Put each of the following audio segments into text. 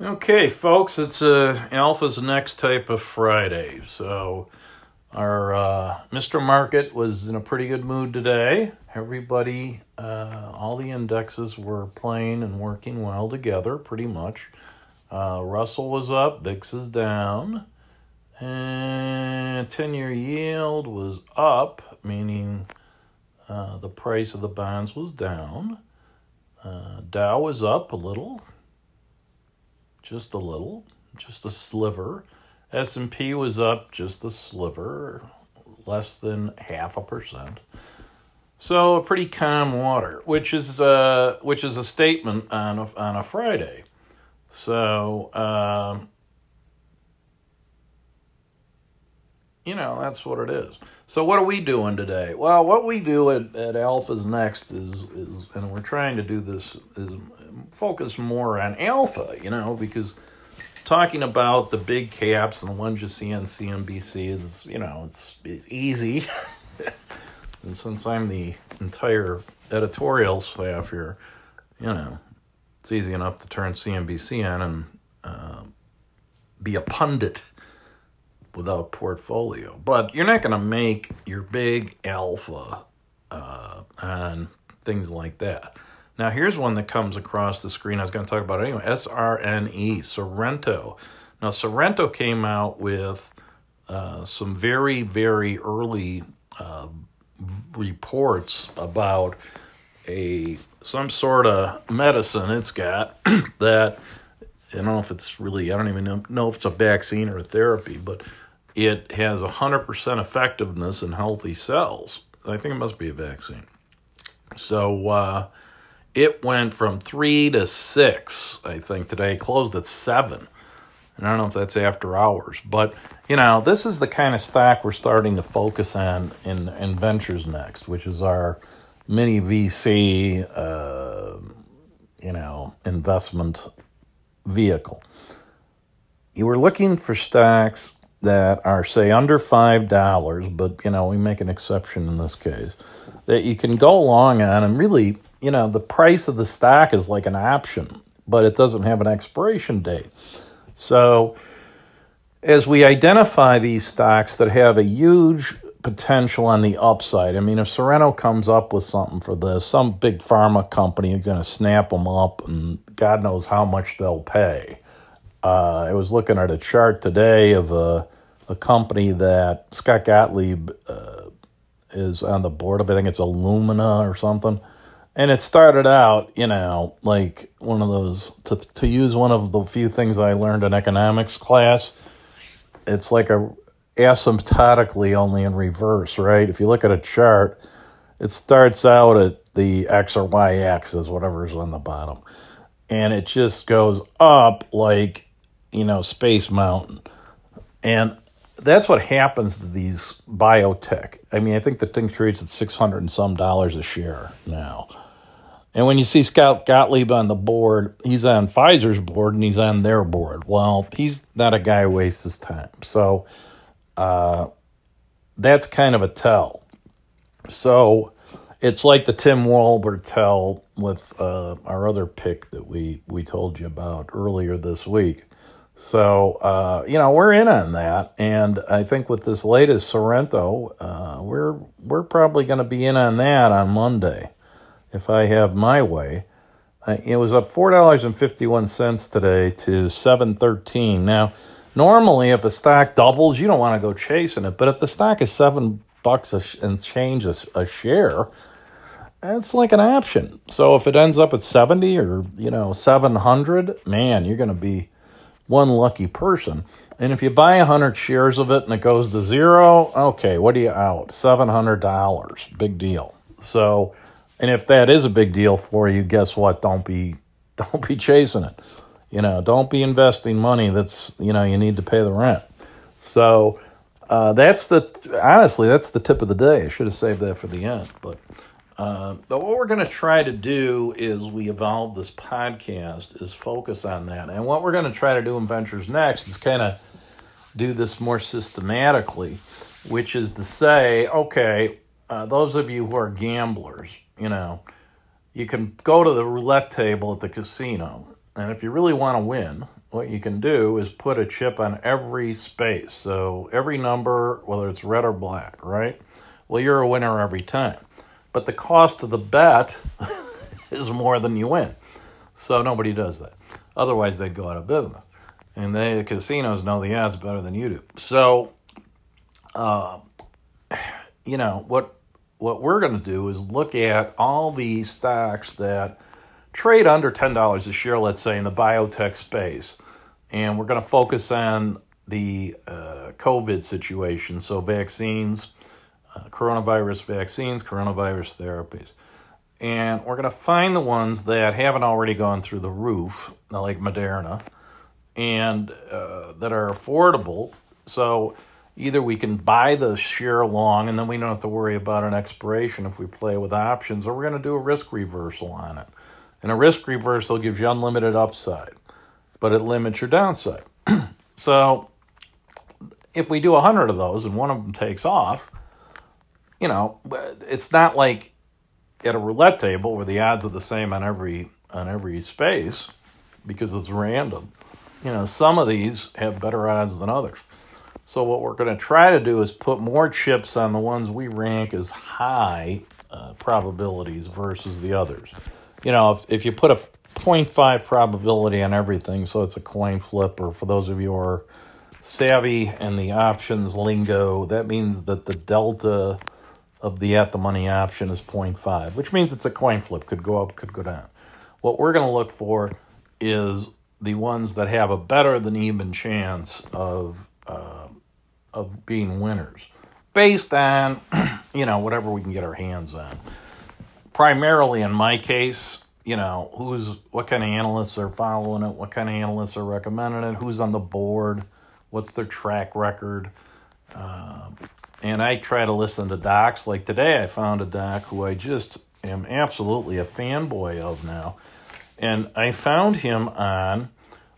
Okay, folks, it's uh, Alpha's next type of Friday. So, our uh, Mr. Market was in a pretty good mood today. Everybody, uh, all the indexes were playing and working well together, pretty much. Uh, Russell was up, VIX is down, and 10 year yield was up, meaning uh, the price of the bonds was down. Uh, Dow was up a little, just a little, just a sliver. S&P was up just a sliver, less than half a percent. So a pretty calm water, which is uh, which is a statement on a, on a Friday. So um, you know that's what it is. So what are we doing today? Well, what we do at, at Alpha's Next is is, and we're trying to do this is focus more on Alpha, you know, because talking about the big caps and the ones you see on CNBC is, you know, it's it's easy. and since I'm the entire editorial staff here, you know, it's easy enough to turn CNBC on and uh, be a pundit without portfolio. But you're not going to make your big alpha uh, on things like that. Now, here's one that comes across the screen. I was going to talk about it anyway SRNE, Sorrento. Now, Sorrento came out with uh, some very, very early uh, reports about a some sort of medicine it's got that I don't know if it's really I don't even know, if it's a vaccine or a therapy, but it has 100% effectiveness in healthy cells. I think it must be a vaccine. So uh, it went from three to six, I think, today, closed at seven. And I don't know if that's after hours, but you know, this is the kind of stock we're starting to focus on in, in Ventures Next, which is our mini VC, uh, you know, investment vehicle. You were looking for stocks that are say under five dollars, but you know we make an exception in this case that you can go along on, and really, you know, the price of the stock is like an option, but it doesn't have an expiration date. So, as we identify these stocks that have a huge potential on the upside, I mean, if Sorrento comes up with something for this, some big pharma company is going to snap them up, and God knows how much they'll pay. Uh, I was looking at a chart today of a, a company that Scott Gottlieb uh, is on the board of. I think it's Illumina or something. And it started out, you know, like one of those, to, to use one of the few things I learned in economics class, it's like a asymptotically only in reverse, right? If you look at a chart, it starts out at the x or y axis, whatever's on the bottom, and it just goes up like you know, Space Mountain. And that's what happens to these biotech. I mean, I think the thing trades at 600 and some dollars a share now. And when you see Scott Gottlieb on the board, he's on Pfizer's board and he's on their board. Well, he's not a guy who wastes his time. So uh, that's kind of a tell. So it's like the Tim Walber tell with uh, our other pick that we, we told you about earlier this week. So, uh, you know, we're in on that. And I think with this latest Sorrento, uh, we're, we're probably going to be in on that on Monday if I have my way. It was up $4.51 today to 713 Now, normally if a stock doubles, you don't want to go chasing it. But if the stock is 7 bucks sh- and change a, a share, it's like an option. So if it ends up at 70 or, you know, 700, man, you're going to be one lucky person. And if you buy 100 shares of it and it goes to zero, okay, what are you out? $700. Big deal. So, and if that is a big deal for you, guess what? Don't be don't be chasing it. You know, don't be investing money that's, you know, you need to pay the rent. So, uh, that's the honestly, that's the tip of the day. I should have saved that for the end, but uh, but what we're going to try to do is we evolve this podcast is focus on that. And what we're going to try to do in Ventures Next is kind of do this more systematically, which is to say, okay, uh, those of you who are gamblers, you know, you can go to the roulette table at the casino And if you really want to win, what you can do is put a chip on every space. So every number, whether it's red or black, right? Well, you're a winner every time. But the cost of the bet is more than you win. So nobody does that. Otherwise, they'd go out of business. And they, the casinos know the odds better than you do. So, uh, you know, what what we're going to do is look at all the stocks that trade under $10 a share, let's say, in the biotech space. And we're going to focus on the uh, COVID situation. So, vaccines, uh, coronavirus vaccines, coronavirus therapies. And we're going to find the ones that haven't already gone through the roof, like Moderna, and uh, that are affordable. So, either we can buy the share long and then we don't have to worry about an expiration if we play with options, or we're going to do a risk reversal on it. And a risk reversal gives you unlimited upside, but it limits your downside. so if we do 100 of those and one of them takes off, you know, it's not like at a roulette table where the odds are the same on every on every space because it's random. You know, some of these have better odds than others. So what we're going to try to do is put more chips on the ones we rank as high uh, probabilities versus the others. You know, if, if you put a 0.5 probability on everything, so it's a coin flip, or for those of you who are savvy and the options lingo, that means that the delta of the at the money option is 0.5, which means it's a coin flip, could go up, could go down. What we're going to look for is the ones that have a better than even chance of uh, of being winners based on, you know, whatever we can get our hands on. Primarily in my case, you know, who's what kind of analysts are following it, what kind of analysts are recommending it, who's on the board, what's their track record. Uh, and I try to listen to docs. Like today, I found a doc who I just am absolutely a fanboy of now. And I found him on,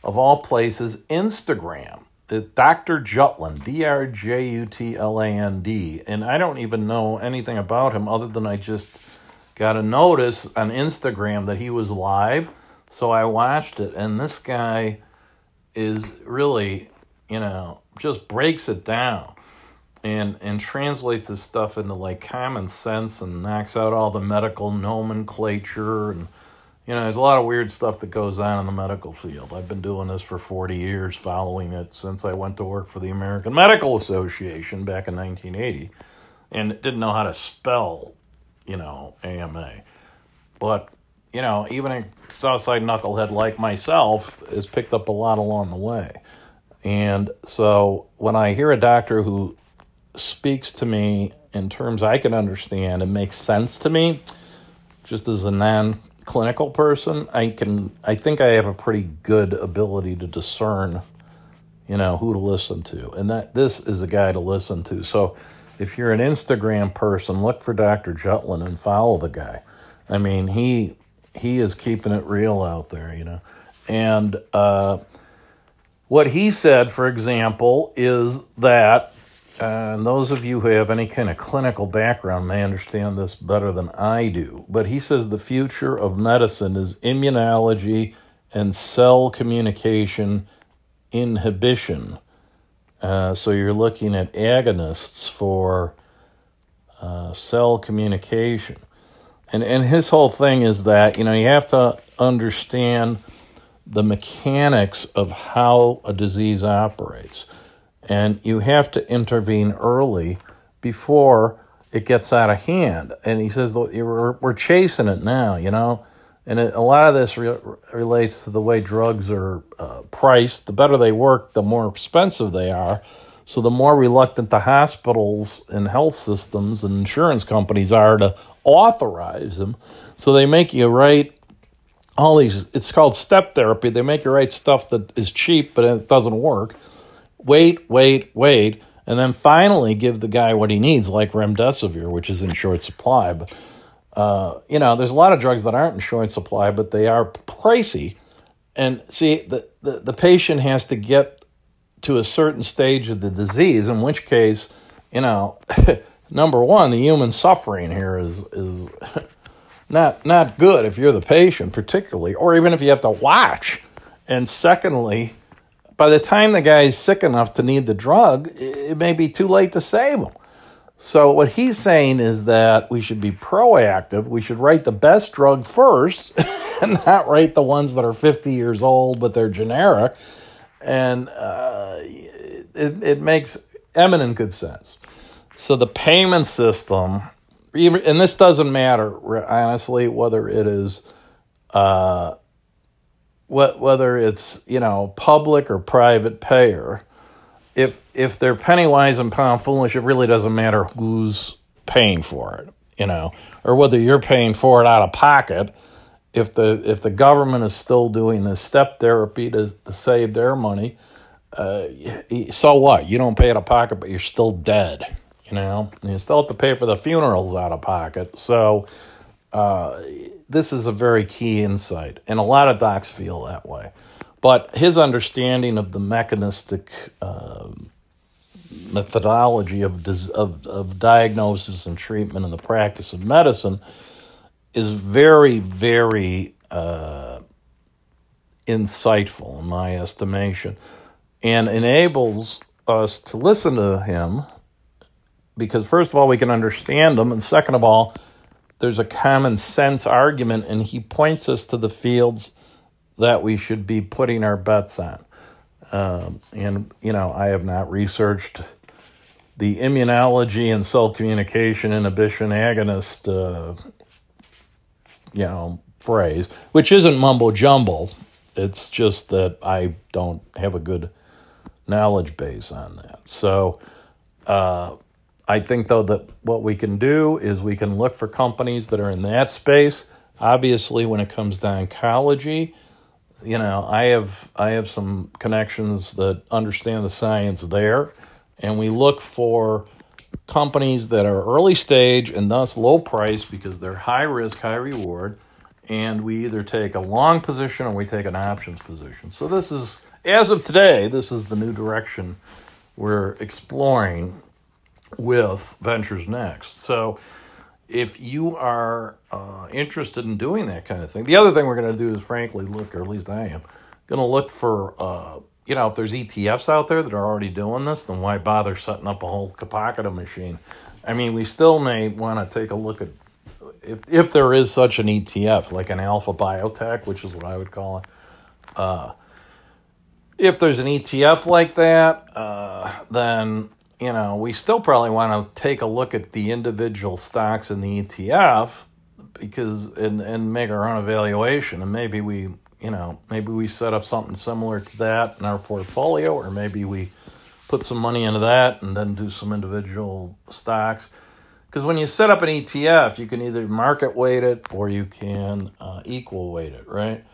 of all places, Instagram Uh, Dr. Jutland, D R J U T L A N D, and I don't even know anything about him other than I just got a notice on Instagram that he was live, so I watched it, and this guy is really, you know, just breaks it down and and translates his stuff into like common sense and knocks out all the medical nomenclature and you know, there's a lot of weird stuff that goes on in the medical field. I've been doing this for 40 years, following it since I went to work for the American Medical Association back in 1980 and didn't know how to spell, you know, AMA. But, you know, even a Southside knucklehead like myself has picked up a lot along the way. And so when I hear a doctor who speaks to me in terms I can understand and makes sense to me, just as a non clinical person, I can I think I have a pretty good ability to discern, you know, who to listen to. And that this is a guy to listen to. So if you're an Instagram person, look for Dr. Jutland and follow the guy. I mean, he he is keeping it real out there, you know. And uh, what he said, for example, is that and those of you who have any kind of clinical background may understand this better than I do. But he says the future of medicine is immunology and cell communication inhibition. Uh, so you're looking at agonists for uh, cell communication. And, and his whole thing is that, you know, you have to understand the mechanics of how a disease operates and you have to intervene early before it gets out of hand. And he says we're, chasing it now, you know. And it, a lot of this re- relates to the way drugs are uh, priced. The better they work, the more expensive they are. So the more reluctant the hospitals and health systems and insurance companies are to authorize them. So they make you write all these. It's called step therapy. They make you write stuff that is cheap, but it doesn't work wait, wait, wait, and then finally give the guy what he needs, like remdesivir, which is in short supply. But uh, you know, there's a lot of drugs that aren't in short supply, but they are pricey. And see, the, the, the patient has to get to a certain stage of the disease, in which case, you know, number one, the human suffering here is is not not good if you're the patient, particularly, or even if you have to watch And secondly, by the time the guy's sick enough to need the drug, it may be too late to save him. So, what he's saying is that we should be proactive. We should write the best drug first and not write the ones that are 50 years old, but they're generic. And uh, it, it makes eminent good sense. So, the payment system, even, and this doesn't matter, honestly, whether it is. Uh, whether it's you know public or private payer, if if they're penny wise and pound foolish, it really doesn't matter who's paying for it, you know, or whether you're paying for it out of pocket. If the if the government is still doing this step therapy to, to save their money, uh, so what? You don't pay out of pocket, but you're still dead. You know, and you still have to pay for the funerals out of pocket. So uh, this is a very key insight, and a lot of docs feel that way. But his understanding of the mechanistic uh, methodology of, of, of diagnosis and treatment and the practice of medicine is very, very uh, insightful, in my estimation, and enables us to listen to him because, first of all, we can understand him, and second of all, there's a common sense argument, and he points us to the fields that we should be putting our bets on. Um, and, you know, I have not researched the immunology and cell communication inhibition agonist, uh, you know, phrase, which isn't mumbo jumbo. It's just that I don't have a good knowledge base on that. So, uh, I think, though, that what we can do is we can look for companies that are in that space. Obviously, when it comes to oncology, you know, I have I have some connections that understand the science there, and we look for companies that are early stage and thus low price because they're high risk, high reward, and we either take a long position or we take an options position. So this is as of today, this is the new direction we're exploring with Ventures Next. So if you are uh, interested in doing that kind of thing, the other thing we're going to do is, frankly, look, or at least I am, going to look for, uh, you know, if there's ETFs out there that are already doing this, then why bother setting up a whole Kapakata machine? I mean, we still may want to take a look at if if there is such an ETF, like an alpha biotech, which is what I would call it. Uh, if there's an ETF like that, uh, then you know, we still probably want to take a look at the individual stocks in the ETF because and and make our own evaluation. And maybe we you know maybe we set up something similar to that in our portfolio or maybe we put some money into that and then do some individual stocks. Because when you set up an ETF you can either market weight it or you can uh, equal weight it right?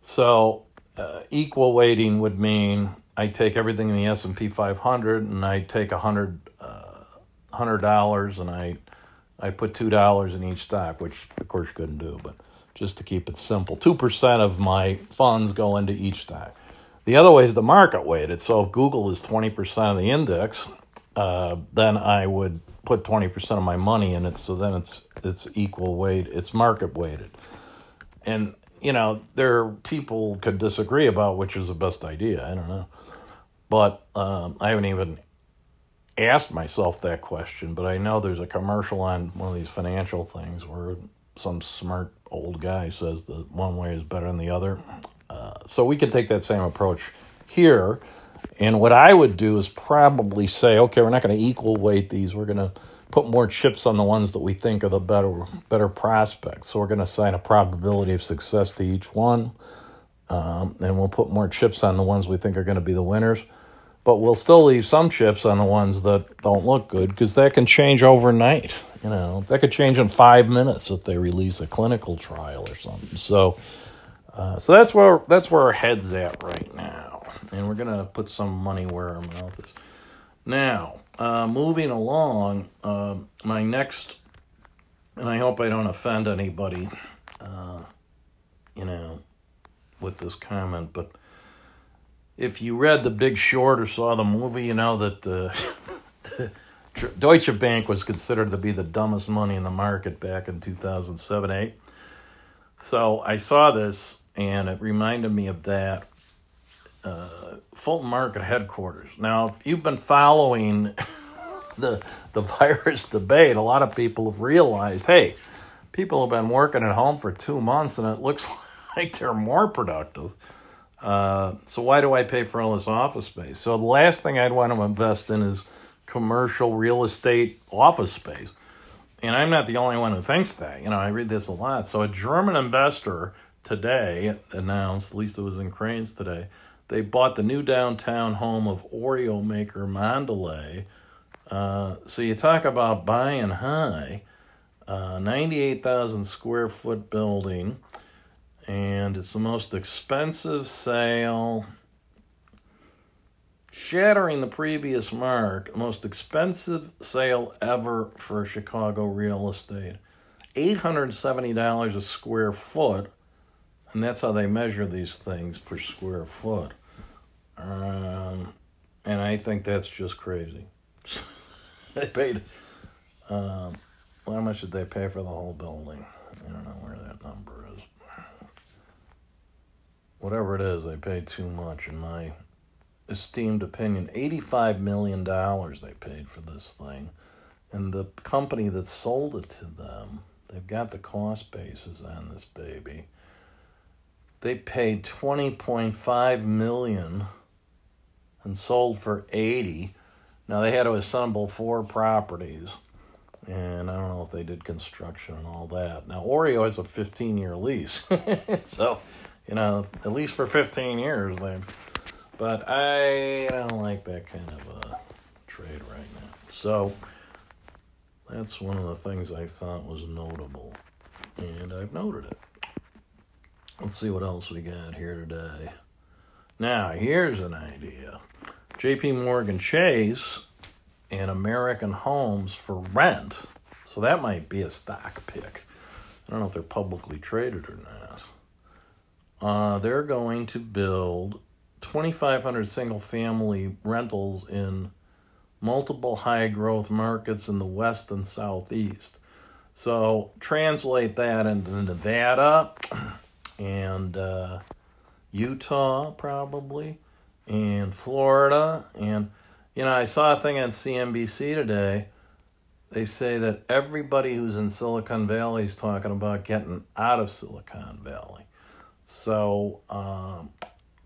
So uh, equal weighting would mean I take everything in the S and P 500 and I take a hundred uh, hundred dollars and I I put two dollars in each stock, which of course you couldn't do, but just to keep it simple, two percent of my funds go into each stock. The other way is the market weighted. So if Google is twenty percent of the index, uh, then I would put twenty percent of my money in it. So then it's it's equal weight. It's market weighted, and you know there are people could disagree about which is the best idea. I don't know. But um, I haven't even asked myself that question. But I know there's a commercial on one of these financial things where some smart old guy says that one way is better than the other. Uh, so we can take that same approach here. And what I would do is probably say, okay, we're not going to equal weight these. We're going to put more chips on the ones that we think are the better better prospects. So we're going to assign a probability of success to each one, um, and we'll put more chips on the ones we think are going to be the winners but we'll still leave some chips on the ones that don't look good because that can change overnight. You know, that could change in five minutes if they release a clinical trial or something. So, uh, so that's where that's where our head's at right now, and we're gonna put some money where our mouth is. Now, uh, moving along, uh, my next, and I hope I don't offend anybody, uh, you know, with this comment, but if you read The Big Short or saw the movie, you know that uh, Deutsche Bank was considered to be the dumbest money in the market back in 2007 8. So I saw this and it reminded me of that. uh, Fulton Market headquarters. Now, if you've been following the the virus debate, a lot of people have realized, hey, people have been working at home for two months, and it looks like they're more productive. Uh, so why do I pay for all this office space? So the last thing I'd want to invest in is commercial real estate office space. And I'm not the only one who thinks that. You know, I read this a lot. So a German investor today announced, at least it was in Crain's today, they bought the new downtown home of Oreo maker Mondelez. Uh, so you talk about buying high, uh, 98,000 square foot building and it's the most expensive sale, shattering the previous mark, most expensive sale ever for Chicago real estate. $870 a square foot, and that's how they measure these things per square foot. Um, and I think that's just crazy. they paid, um, how much did they pay for the whole building? I don't know where that number whatever it is, they paid too much, in my esteemed opinion. $85 million they paid for this thing. And the company that sold it to them, they've got the cost basis on this baby. They paid 20.5 million and sold for 80. Now they had to assemble four properties. And I don't know if they did construction and all that. Now Oreo has a 15 year lease. so you know, at least for 15 years. They, but I don't like that kind of a trade right now. So that's one of the things I thought was notable, and I've noted it. Let's see what else we got here today. Now, here's an idea. JP Morgan Chase and American Homes for rent. So that might be a stock pick. I don't know if they're publicly traded or not uh, they're going to build 2,500 single family rentals in multiple high growth markets in the West and Southeast. So translate that into Nevada and uh, Utah, probably, and Florida. And, you know, I saw a thing on CNBC today. They say that everybody who's in Silicon Valley is talking about getting out of Silicon Valley. So, um,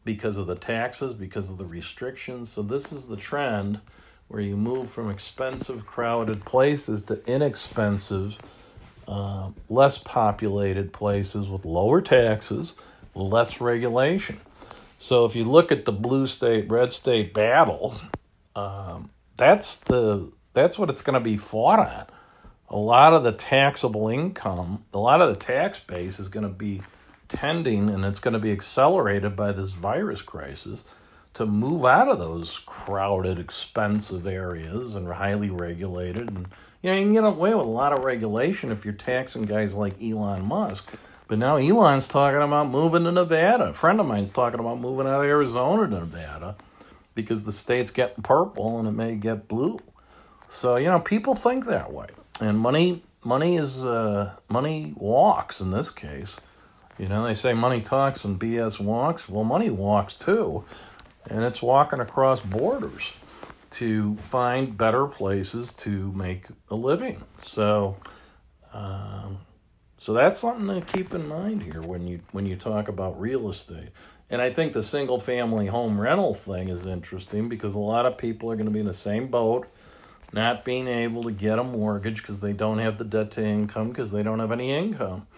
because of the taxes, because of the restrictions. So, this is the trend where you move from expensive, crowded places to inexpensive, uh, less populated places with lower taxes, less regulation. So, if you look at the blue state, red state battle, um, that's the that's what it's going to be fought on. A lot of the taxable income, a lot of the tax base is going to be tending, and it's going to be accelerated by this virus crisis, to move out of those crowded, expensive areas and highly regulated. And you know, you can get away with a lot of regulation if you're taxing guys like Elon Musk. But now Elon's talking about moving to Nevada. A friend of mine's talking about moving out of Arizona to Nevada because the state's getting purple and it may get blue. So you know, people think that way, and money money is uh, money walks in this case. You know, they say money talks and BS walks. Well, money walks too, and it's walking across borders to find better places to make a living. So, um, so that's something to keep in mind here when you when you talk about real estate. And I think the single family home rental thing is interesting because a lot of people are going to be in the same boat, not being able to get a mortgage because they don't have the debt to income because they don't have any income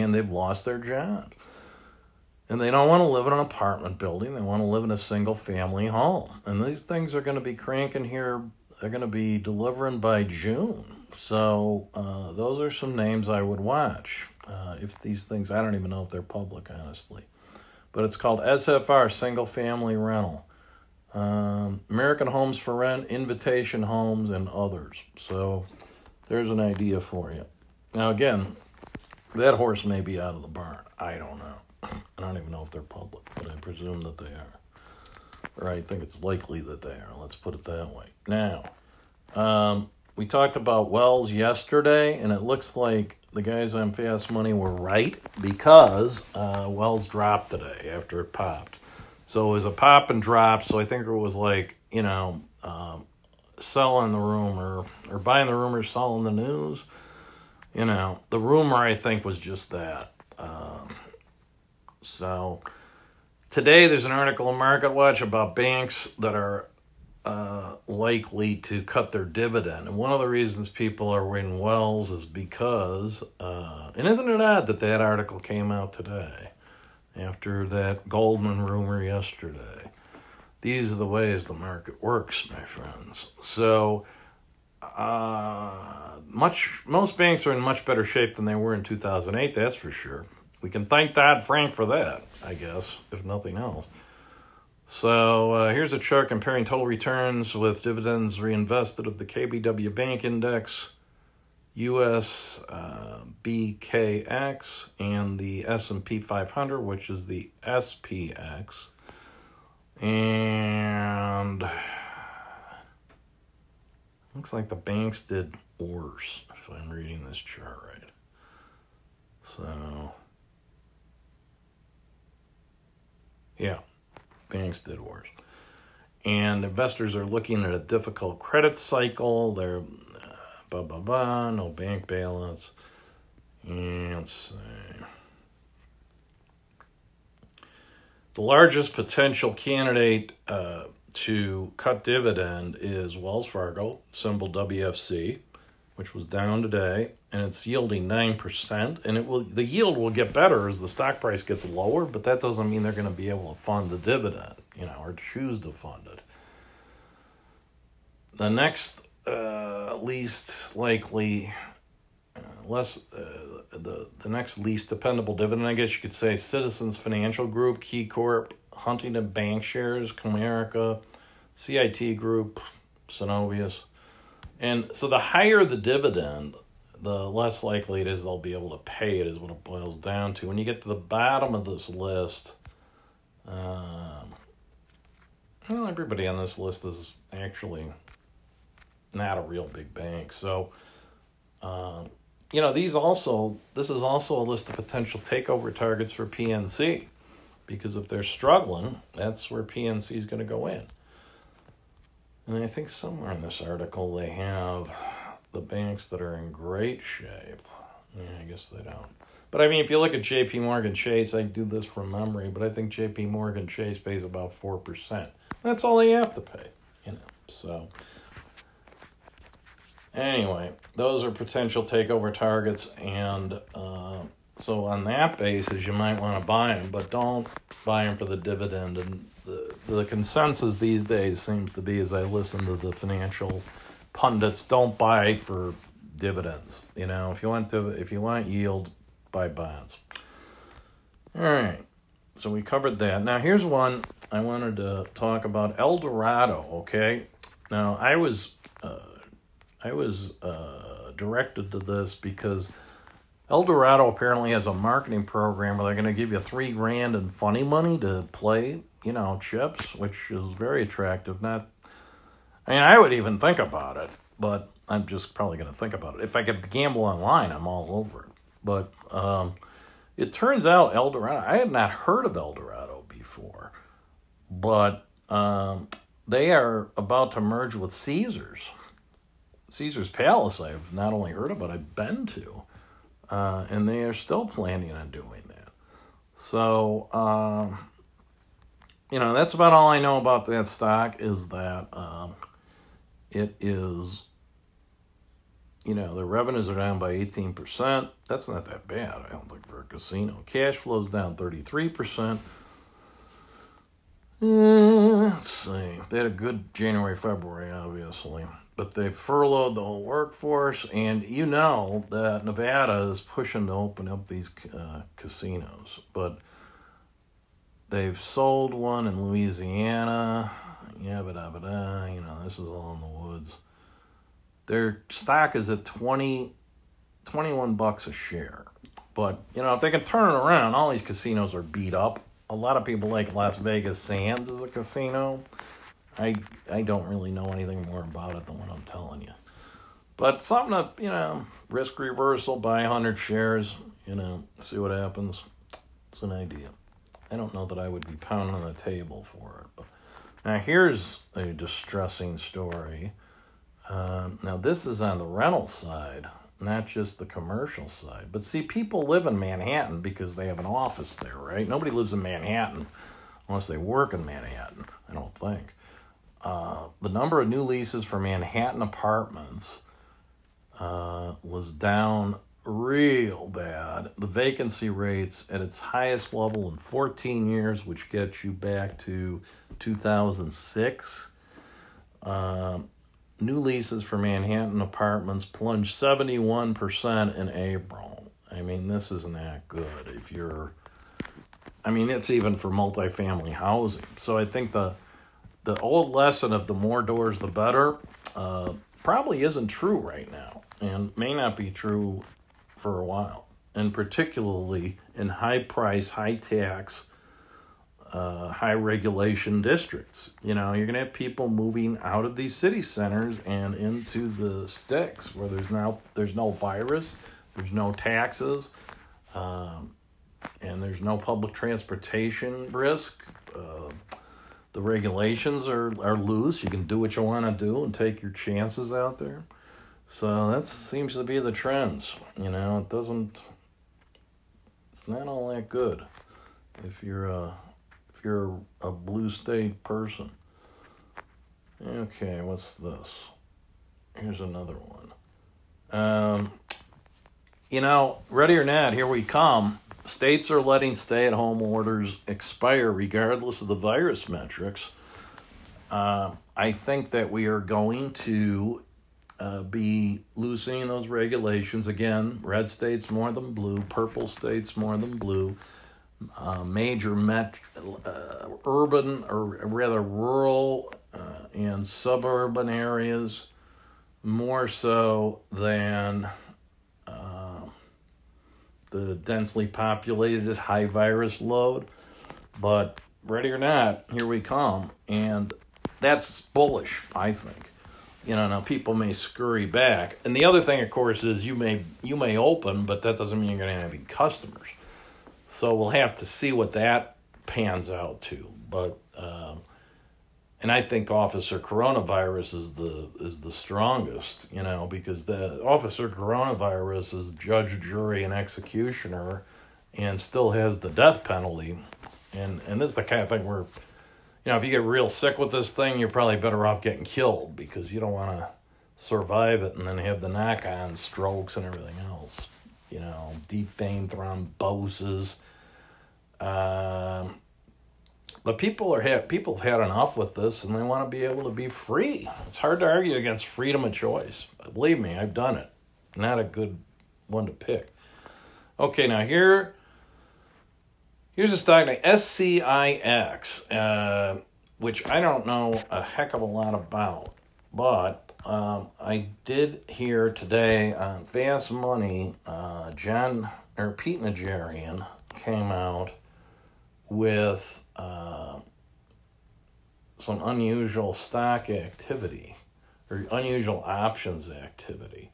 and they've lost their job. And they don't want to live in an apartment building. They want to live in a single family home. And these things are going to be cranking here. They're going to be delivering by June. So uh, those are some names I would watch. Uh, if these things, I don't even know if they're public, honestly. But it's called SFR, Single Family Rental. Um, American Homes for Rent, Invitation Homes, and others. So there's an idea for you. Now, again, that horse may be out of the barn. I don't know. I don't even know if they're public, but I presume that they are. Or I think it's likely that they are. Let's put it that way. Now, um, we talked about Wells yesterday, and it looks like the guys on Fast Money were right because uh, Wells dropped today after it popped. So it was a pop and drop. So I think it was like, you know, um, selling the rumor or buying the rumor, selling the news. You know, the rumor I think was just that. Um, so today there's an article in Market Watch about banks that are uh, likely to cut their dividend. And one of the reasons people are in Wells is because, uh, and isn't it odd that that article came out today after that Goldman rumor yesterday? These are the ways the market works, my friends. So, uh, much most banks are in much better shape than they were in 2008. That's for sure. We can thank Dodd Frank for that, I guess, if nothing else. So uh, here's a chart comparing total returns with dividends reinvested of the KBW Bank Index, US uh, BKX, and the S&P 500, which is the SPX. And looks like the banks did worse, if I'm reading this chart right. So, yeah banks did worse. And investors are looking at a difficult credit cycle. They're uh, blah, blah, blah, no bank bailouts. And let's see. The largest potential candidate uh, to cut dividend is Wells Fargo, symbol WFC, which was down today and it's yielding 9% and it will the yield will get better as the stock price gets lower but that doesn't mean they're going to be able to fund the dividend you know or choose to fund it. The next uh, least likely uh, less uh, the the next least dependable dividend i guess you could say citizens financial group KeyCorp huntington bank shares comerica cit group Synovus and so the higher the dividend the less likely it is they'll be able to pay it, is what it boils down to. When you get to the bottom of this list, um, well, everybody on this list is actually not a real big bank. So, uh, you know, these also, this is also a list of potential takeover targets for PNC. Because if they're struggling, that's where PNC is going to go in. And I think somewhere in this article they have the banks that are in great shape. Yeah, I guess they don't. But I mean, if you look at J.P. Morgan Chase, I do this from memory, but I think J.P. Morgan Chase pays about four percent. That's all they have to pay, you know. So anyway, those are potential takeover targets, and uh, so on that basis, you might want to buy them, but don't buy them for the dividend. And the the consensus these days seems to be, as I listen to the financial pundits don't buy for dividends. You know, if you want to, if you want yield, buy bonds. All right. So we covered that. Now here's one I wanted to talk about El Dorado. Okay. Now I was uh, I was uh, directed to this because Eldorado apparently has a marketing program where they're going to give you three grand in funny money to play, you know, chips, which is very attractive. Not I mean, I would even think about it, but I'm just probably going to think about it. If I could gamble online, I'm all over it. But um, it turns out Eldorado, I had not heard of Eldorado before, but um, they are about to merge with Caesars. Caesar's Palace, I've not only heard of, but I've been to. Uh, and they are still planning on doing that. So, um, you know, that's about all I know about that stock is that um, it is, you know, the revenues are down by 18%. That's not that bad, I don't think, for a casino. Cash flow's down 33%. Uh, let's see. They had a good January, February, obviously. But they've furloughed the whole workforce, and you know that Nevada is pushing to open up these uh, casinos. But they've sold one in Louisiana yeah, but uh, uh, you know, this is all in the woods. Their stock is at 20, 21 bucks a share. But, you know, if they can turn it around, all these casinos are beat up. A lot of people like Las Vegas Sands as a casino. I I don't really know anything more about it than what I'm telling you. But something to, you know, risk reversal, buy 100 shares, you know, see what happens. It's an idea. I don't know that I would be pounding the table for it. But now here's a distressing story. Um, now this is on the rental side, not just the commercial side. But see, people live in Manhattan because they have an office there, right? Nobody lives in Manhattan unless they work in Manhattan. I don't think. Uh, the number of new leases for Manhattan apartments uh, was down real bad. The vacancy rates at its highest level in 14 years, which gets you back to 2006. Uh, new leases for Manhattan apartments plunged 71% in April. I mean, this isn't that good if you're. I mean, it's even for multifamily housing. So I think the the old lesson of the more doors the better uh, probably isn't true right now and may not be true for a while, and particularly in high price, high tax, uh, high regulation districts. You know, you're going to have people moving out of these city centers and into the sticks where there's now there's no virus, there's no taxes, um, and there's no public transportation risk. Uh, the regulations are, are loose. You can do what you want to do and take your chances out there. So that seems to be the trends. You know, it doesn't. It's not all that good if you're a if you're a blue state person. Okay, what's this? Here's another one. Um, you know, ready or not, here we come. States are letting stay at home orders expire regardless of the virus metrics. Uh, I think that we are going to uh, be loosening those regulations. Again, red states more than blue, purple states more than blue. Uh, major met, uh, urban or rather rural uh, and suburban areas more so than the densely populated high virus load. But ready or not, here we come. And that's bullish, I think you know now people may scurry back and the other thing of course is you may you may open but that doesn't mean you're going to have any customers so we'll have to see what that pans out to but um, and i think officer coronavirus is the is the strongest you know because the officer coronavirus is judge jury and executioner and still has the death penalty and and this is the kind of thing where you know, if you get real sick with this thing, you're probably better off getting killed because you don't want to survive it and then have the knock on strokes and everything else. You know, deep vein thromboses. Um, but people are ha- people have had enough with this and they want to be able to be free. It's hard to argue against freedom of choice. Believe me, I've done it. Not a good one to pick. Okay, now here Here's a stock name, SCIX, uh, which I don't know a heck of a lot about, but um, I did hear today on Fast Money, uh, John or Pete Najarian came out with uh, some unusual stock activity or unusual options activity.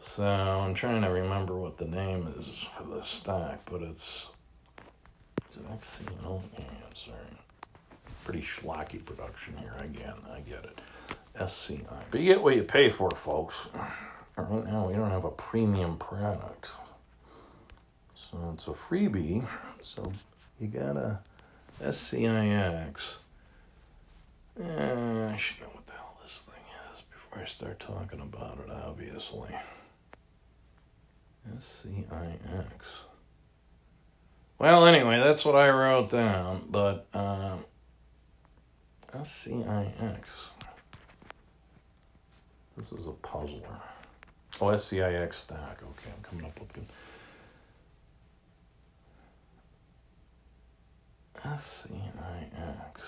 So I'm trying to remember what the name is for the stock, but it's is it XCO? Yeah, sorry. Pretty schlocky production here again. I get it. SCI. But you get what you pay for, folks. Right now, we don't have a premium product. So it's a freebie. So you got a SCIX. Eh, I should know what the hell this thing is before I start talking about it, obviously. SCIX. Well, anyway, that's what I wrote down. But um, SCIX. This is a puzzler. Oh, SCIX stack. Okay, I'm coming up with good. SCIX.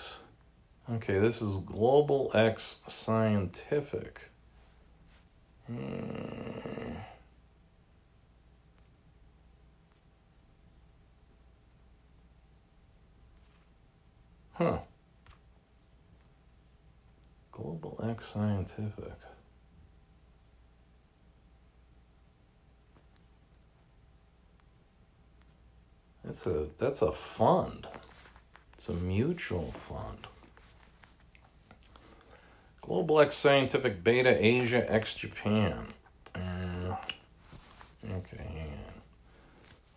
Okay, this is Global X Scientific. Hmm. Huh. Global X Scientific. That's a that's a fund. It's a mutual fund. Global X Scientific Beta Asia X Japan. Uh, okay, hang.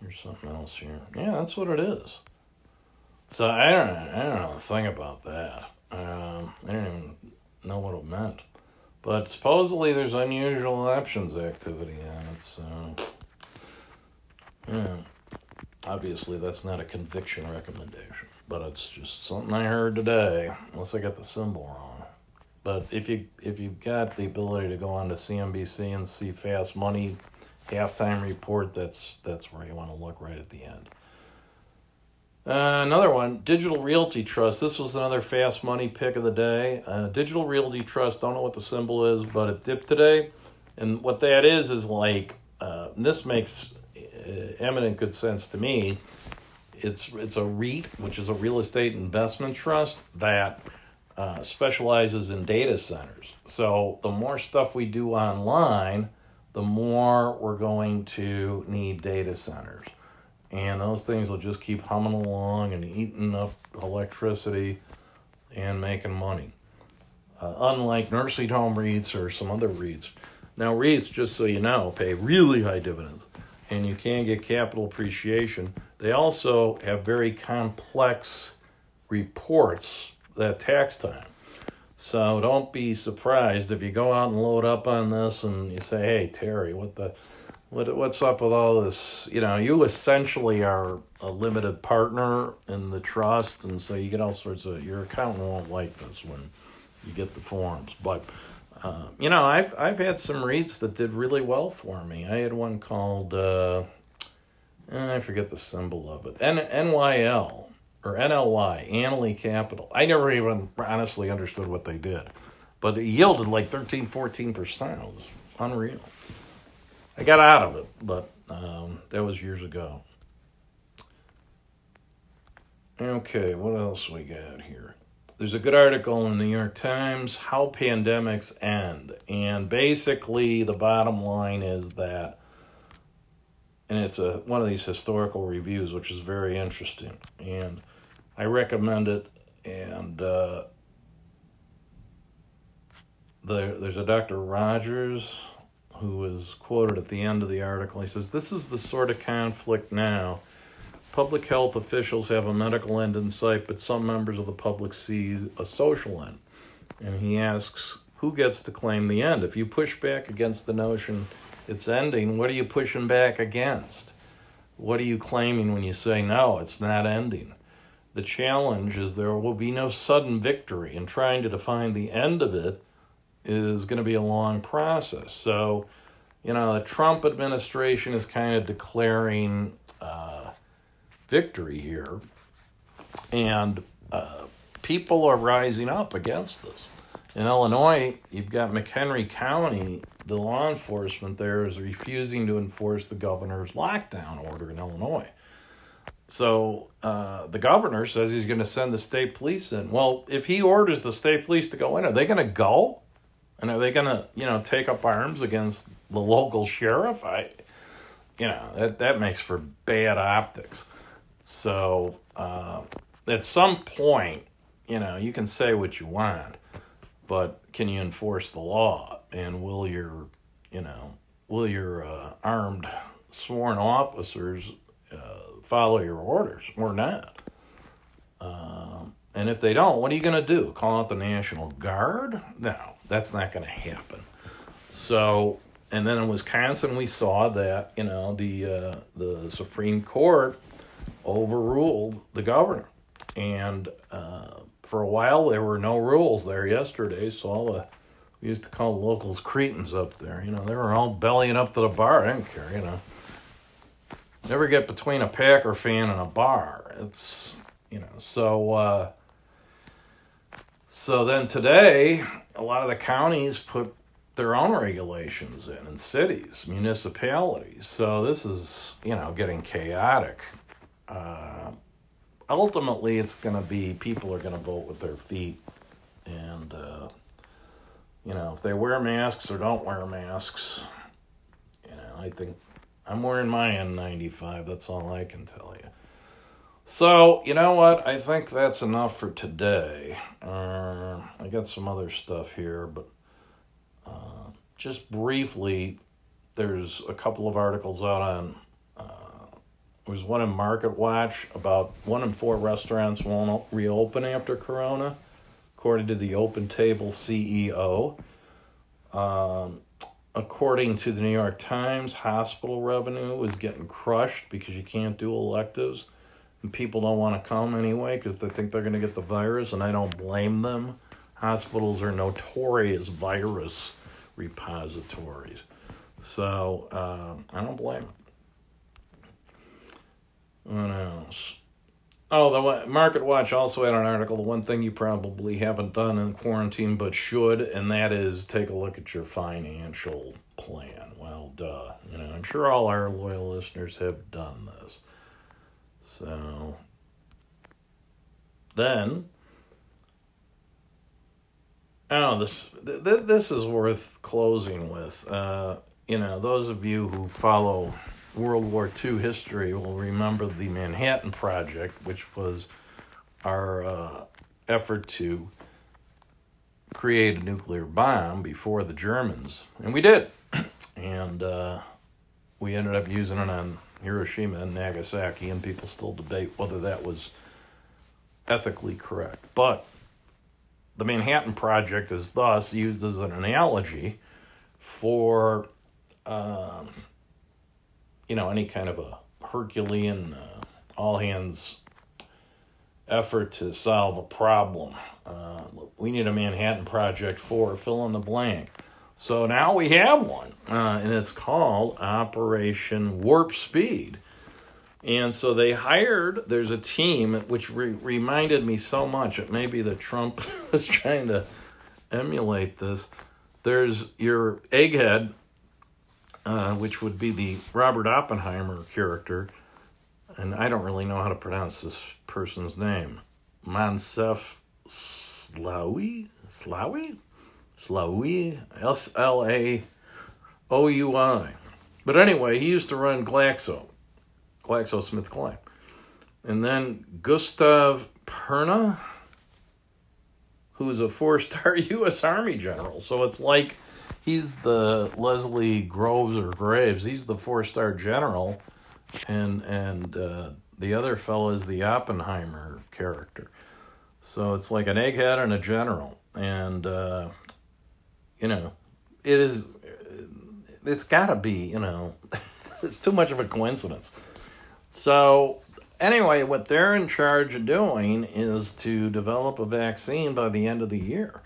Here's something else here. Yeah, that's what it is. So I don't I don't know a thing about that. Um, I didn't even know what it meant. But supposedly there's unusual options activity on it, so yeah. Obviously that's not a conviction recommendation, but it's just something I heard today, unless I got the symbol wrong. But if you if you've got the ability to go on to CNBC and see Fast Money halftime report, that's that's where you want to look right at the end. Uh, another one, Digital Realty Trust. This was another fast money pick of the day. Uh, Digital Realty Trust, don't know what the symbol is, but it dipped today. And what that is, is like, uh, this makes uh, eminent good sense to me. It's, it's a REIT, which is a real estate investment trust that uh, specializes in data centers. So the more stuff we do online, the more we're going to need data centers and those things will just keep humming along and eating up electricity and making money. Uh, unlike nursing home REITs or some other REITs. Now, REITs, just so you know, pay really high dividends and you can get capital appreciation. They also have very complex reports that tax time. So don't be surprised if you go out and load up on this and you say, hey, Terry, what the what what's up with all this? You know, you essentially are a limited partner in the trust, and so you get all sorts of. Your accountant won't like this when you get the forms, but. Uh, you know, I've I've had some REITs that did really well for me. I had one called uh, I forget the symbol of it, N- NYL or NLY, Annaly Capital. I never even honestly understood what they did, but it yielded like 13, 14 percent. It was unreal. I got out of it, but um, that was years ago. Okay, what else we got here? There's a good article in the New York Times, How Pandemics End. And basically, the bottom line is that, and it's a one of these historical reviews, which is very interesting. And I recommend it. And uh, there, there's a Dr. Rogers who is quoted at the end of the article. He says, This is the sort of conflict now. Public health officials have a medical end in sight, but some members of the public see a social end. And he asks, Who gets to claim the end? If you push back against the notion it's ending, what are you pushing back against? What are you claiming when you say, No, it's not ending? The challenge is there will be no sudden victory, and trying to define the end of it is going to be a long process. So, you know, the Trump administration is kind of declaring uh, victory here, and uh, people are rising up against this. In Illinois, you've got McHenry County, the law enforcement there is refusing to enforce the governor's lockdown order in Illinois. So uh, the governor says he's going to send the state police in. Well, if he orders the state police to go in, are they going to go? And are they going to, you know, take up arms against the local sheriff? I, you know, that that makes for bad optics. So uh, at some point, you know, you can say what you want, but can you enforce the law? And will your, you know, will your uh, armed sworn officers uh, follow your orders or not? Um, and if they don't, what are you going to do? Call out the National Guard? No, that's not going to happen. So, and then in Wisconsin, we saw that you know the uh, the Supreme Court overruled the governor, and uh, for a while there were no rules there yesterday. So all the we used to call locals cretins up there. You know, they were all bellying up to the bar. I didn't care. You know, never get between a Packer fan and a bar. It's you know so. Uh, so then today, a lot of the counties put their own regulations in, and cities, municipalities. So this is, you know, getting chaotic. Uh, ultimately, it's going to be people are going to vote with their feet. And, uh, you know, if they wear masks or don't wear masks, you know, I think I'm wearing my N95. That's all I can tell you. So, you know what? I think that's enough for today. Uh, I got some other stuff here, but uh, just briefly, there's a couple of articles out on. Uh, there's one in Market Watch about one in four restaurants won't reopen after Corona, according to the Open Table CEO. Um, according to the New York Times, hospital revenue is getting crushed because you can't do electives and people don't want to come anyway because they think they're going to get the virus, and I don't blame them. Hospitals are notorious virus repositories. So uh, I don't blame them. What else? Oh, the Market Watch also had an article. The one thing you probably haven't done in quarantine but should, and that is take a look at your financial plan. Well, duh. You know, I'm sure all our loyal listeners have done this. So then, oh, this th- this is worth closing with. Uh, you know, those of you who follow World War II history will remember the Manhattan Project, which was our uh, effort to create a nuclear bomb before the Germans, and we did, and uh, we ended up using it on Hiroshima and Nagasaki, and people still debate whether that was ethically correct. But the Manhattan Project is thus used as an analogy for, um, you know, any kind of a Herculean, uh, all hands effort to solve a problem. Uh, we need a Manhattan Project for fill in the blank. So now we have one, uh, and it's called Operation Warp Speed. And so they hired, there's a team which re- reminded me so much. It may be that Trump was trying to emulate this. There's your egghead, uh, which would be the Robert Oppenheimer character. And I don't really know how to pronounce this person's name. Moncef Slaoui, Slaoui, Slaoui, S L A O U I. But anyway, he used to run Glaxo, GlaxoSmithKline. And then Gustav Perna, who's a four star U.S. Army general. So it's like he's the Leslie Groves or Graves. He's the four star general, and and uh, the other fellow is the Oppenheimer character. So it's like an egghead and a general, and uh, you know, it is. It's got to be. You know, it's too much of a coincidence. So anyway, what they're in charge of doing is to develop a vaccine by the end of the year.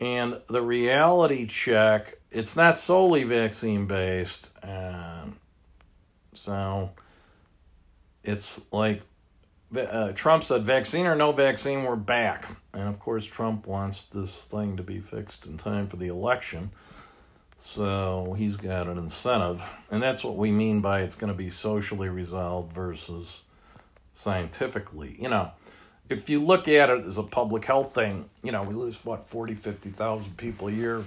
And the reality check, it's not solely vaccine based. Um, so it's like uh, Trump said, vaccine or no vaccine, we're back. And of course, Trump wants this thing to be fixed in time for the election. So he's got an incentive. And that's what we mean by it's going to be socially resolved versus scientifically. You know, if you look at it as a public health thing, you know, we lose, what, 40, 50,000 people a year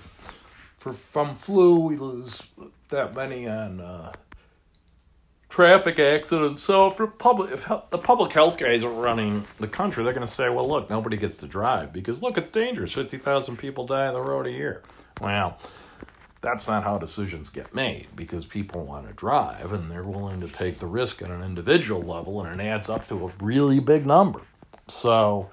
for, from flu. We lose that many on. Uh, traffic accidents. So if public, if the public health guys are running the country, they're going to say, "Well, look, nobody gets to drive because look, it's dangerous. Fifty thousand people die on the road a year." Well, that's not how decisions get made because people want to drive and they're willing to take the risk at an individual level, and it adds up to a really big number. So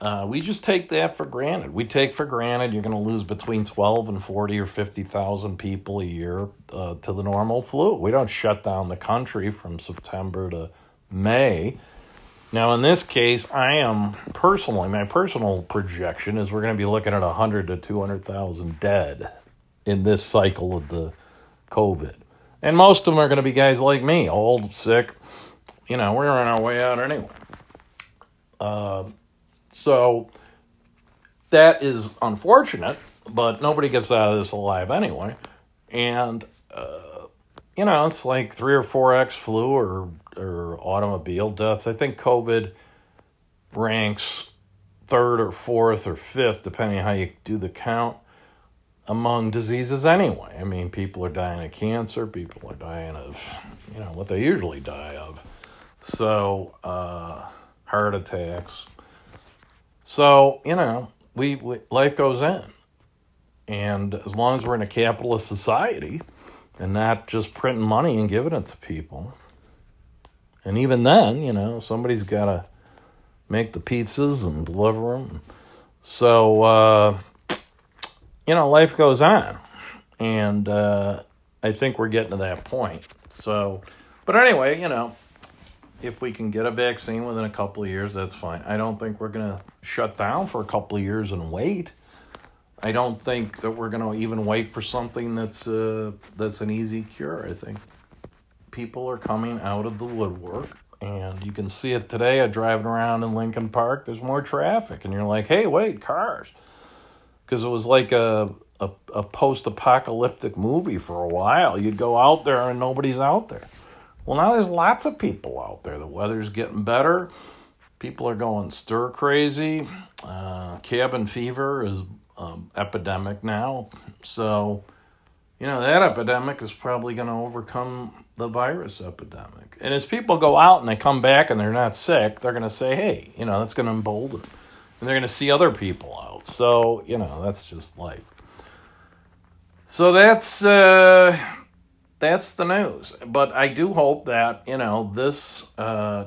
uh, we just take that for granted. We take for granted you're going to lose between 12 and 40 or 50,000 people a year uh, to the normal flu. We don't shut down the country from September to May. Now, in this case, I am personally, my personal projection is we're going to be looking at 100 to 200,000 dead in this cycle of the COVID. And most of them are going to be guys like me, old, sick. You know, we're on our way out anyway. Uh, so that is unfortunate, but nobody gets out of this alive anyway. And, uh, you know, it's like three or four X flu or, or automobile deaths. I think COVID ranks third or fourth or fifth, depending how you do the count, among diseases anyway. I mean, people are dying of cancer, people are dying of, you know, what they usually die of. So, uh, heart attacks. So, you know, we, we life goes on. And as long as we're in a capitalist society and not just printing money and giving it to people, and even then, you know, somebody's got to make the pizzas and deliver them. So, uh, you know, life goes on. And uh, I think we're getting to that point. So, but anyway, you know, if we can get a vaccine within a couple of years, that's fine. I don't think we're going to shut down for a couple of years and wait. I don't think that we're going to even wait for something that's uh, that's an easy cure. I think people are coming out of the woodwork, and you can see it today. I driving around in Lincoln Park. There's more traffic, and you're like, "Hey, wait, cars!" Because it was like a a, a post-apocalyptic movie for a while. You'd go out there and nobody's out there. Well, now there's lots of people out there. The weather's getting better. People are going stir crazy. Uh, cabin fever is um, epidemic now. So, you know, that epidemic is probably going to overcome the virus epidemic. And as people go out and they come back and they're not sick, they're going to say, hey, you know, that's going to embolden. And they're going to see other people out. So, you know, that's just life. So that's uh, that's the news. But I do hope that you know this. Uh,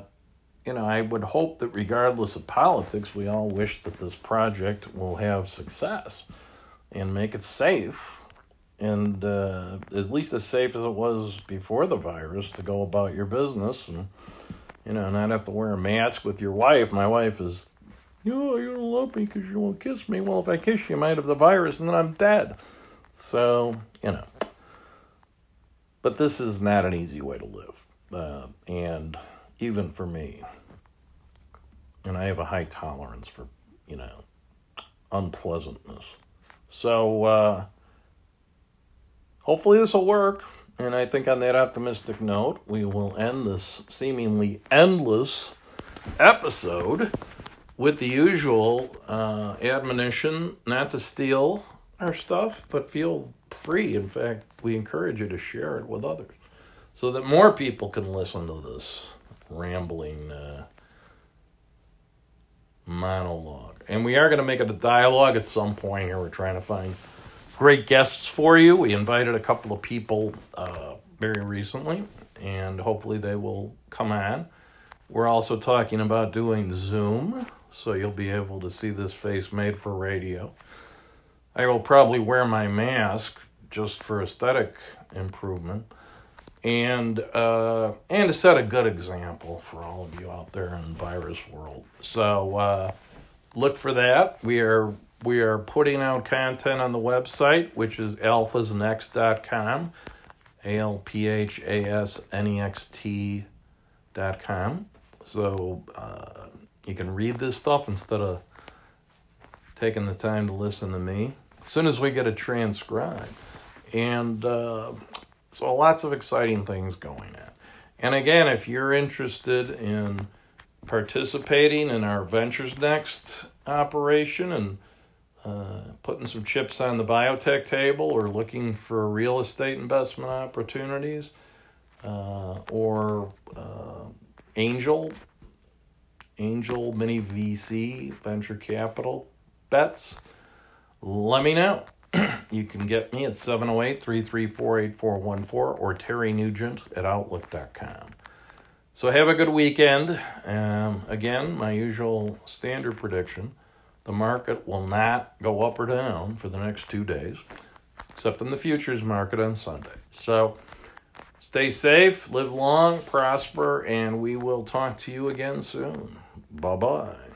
you know, I would hope that regardless of politics, we all wish that this project will have success and make it safe, and uh, at least as safe as it was before the virus to go about your business and you know not have to wear a mask with your wife. My wife is, you know, you don't love me because you won't kiss me. Well, if I kiss you, I might have the virus, and then I'm dead. So, you know. But this is not an easy way to live. Uh, and even for me, and I have a high tolerance for, you know, unpleasantness. So, uh, hopefully this will work. And I think on that optimistic note, we will end this seemingly endless episode with the usual uh, admonition not to steal our stuff, but feel free. In fact, we encourage you to share it with others so that more people can listen to this rambling uh, monologue. And we are going to make it a dialogue at some point here. We're trying to find great guests for you. We invited a couple of people uh, very recently, and hopefully they will come on. We're also talking about doing Zoom, so you'll be able to see this face made for radio. I will probably wear my mask just for aesthetic improvement and uh, and to set a good example for all of you out there in virus world. So uh, look for that. We are we are putting out content on the website, which is alphasnext.com, a l p h a s n e x t dot com. So uh, you can read this stuff instead of taking the time to listen to me as soon as we get it transcribed. And uh, so lots of exciting things going on. And again, if you're interested in participating in our Ventures Next operation and uh, putting some chips on the biotech table or looking for real estate investment opportunities uh, or uh, angel, angel mini VC venture capital bets, let me know. you can get me at 708 334 8414 or Terry Nugent at Outlook.com. So have a good weekend. Um, again, my usual standard prediction the market will not go up or down for the next two days, except in the futures market on Sunday. So stay safe, live long, prosper, and we will talk to you again soon. Bye bye.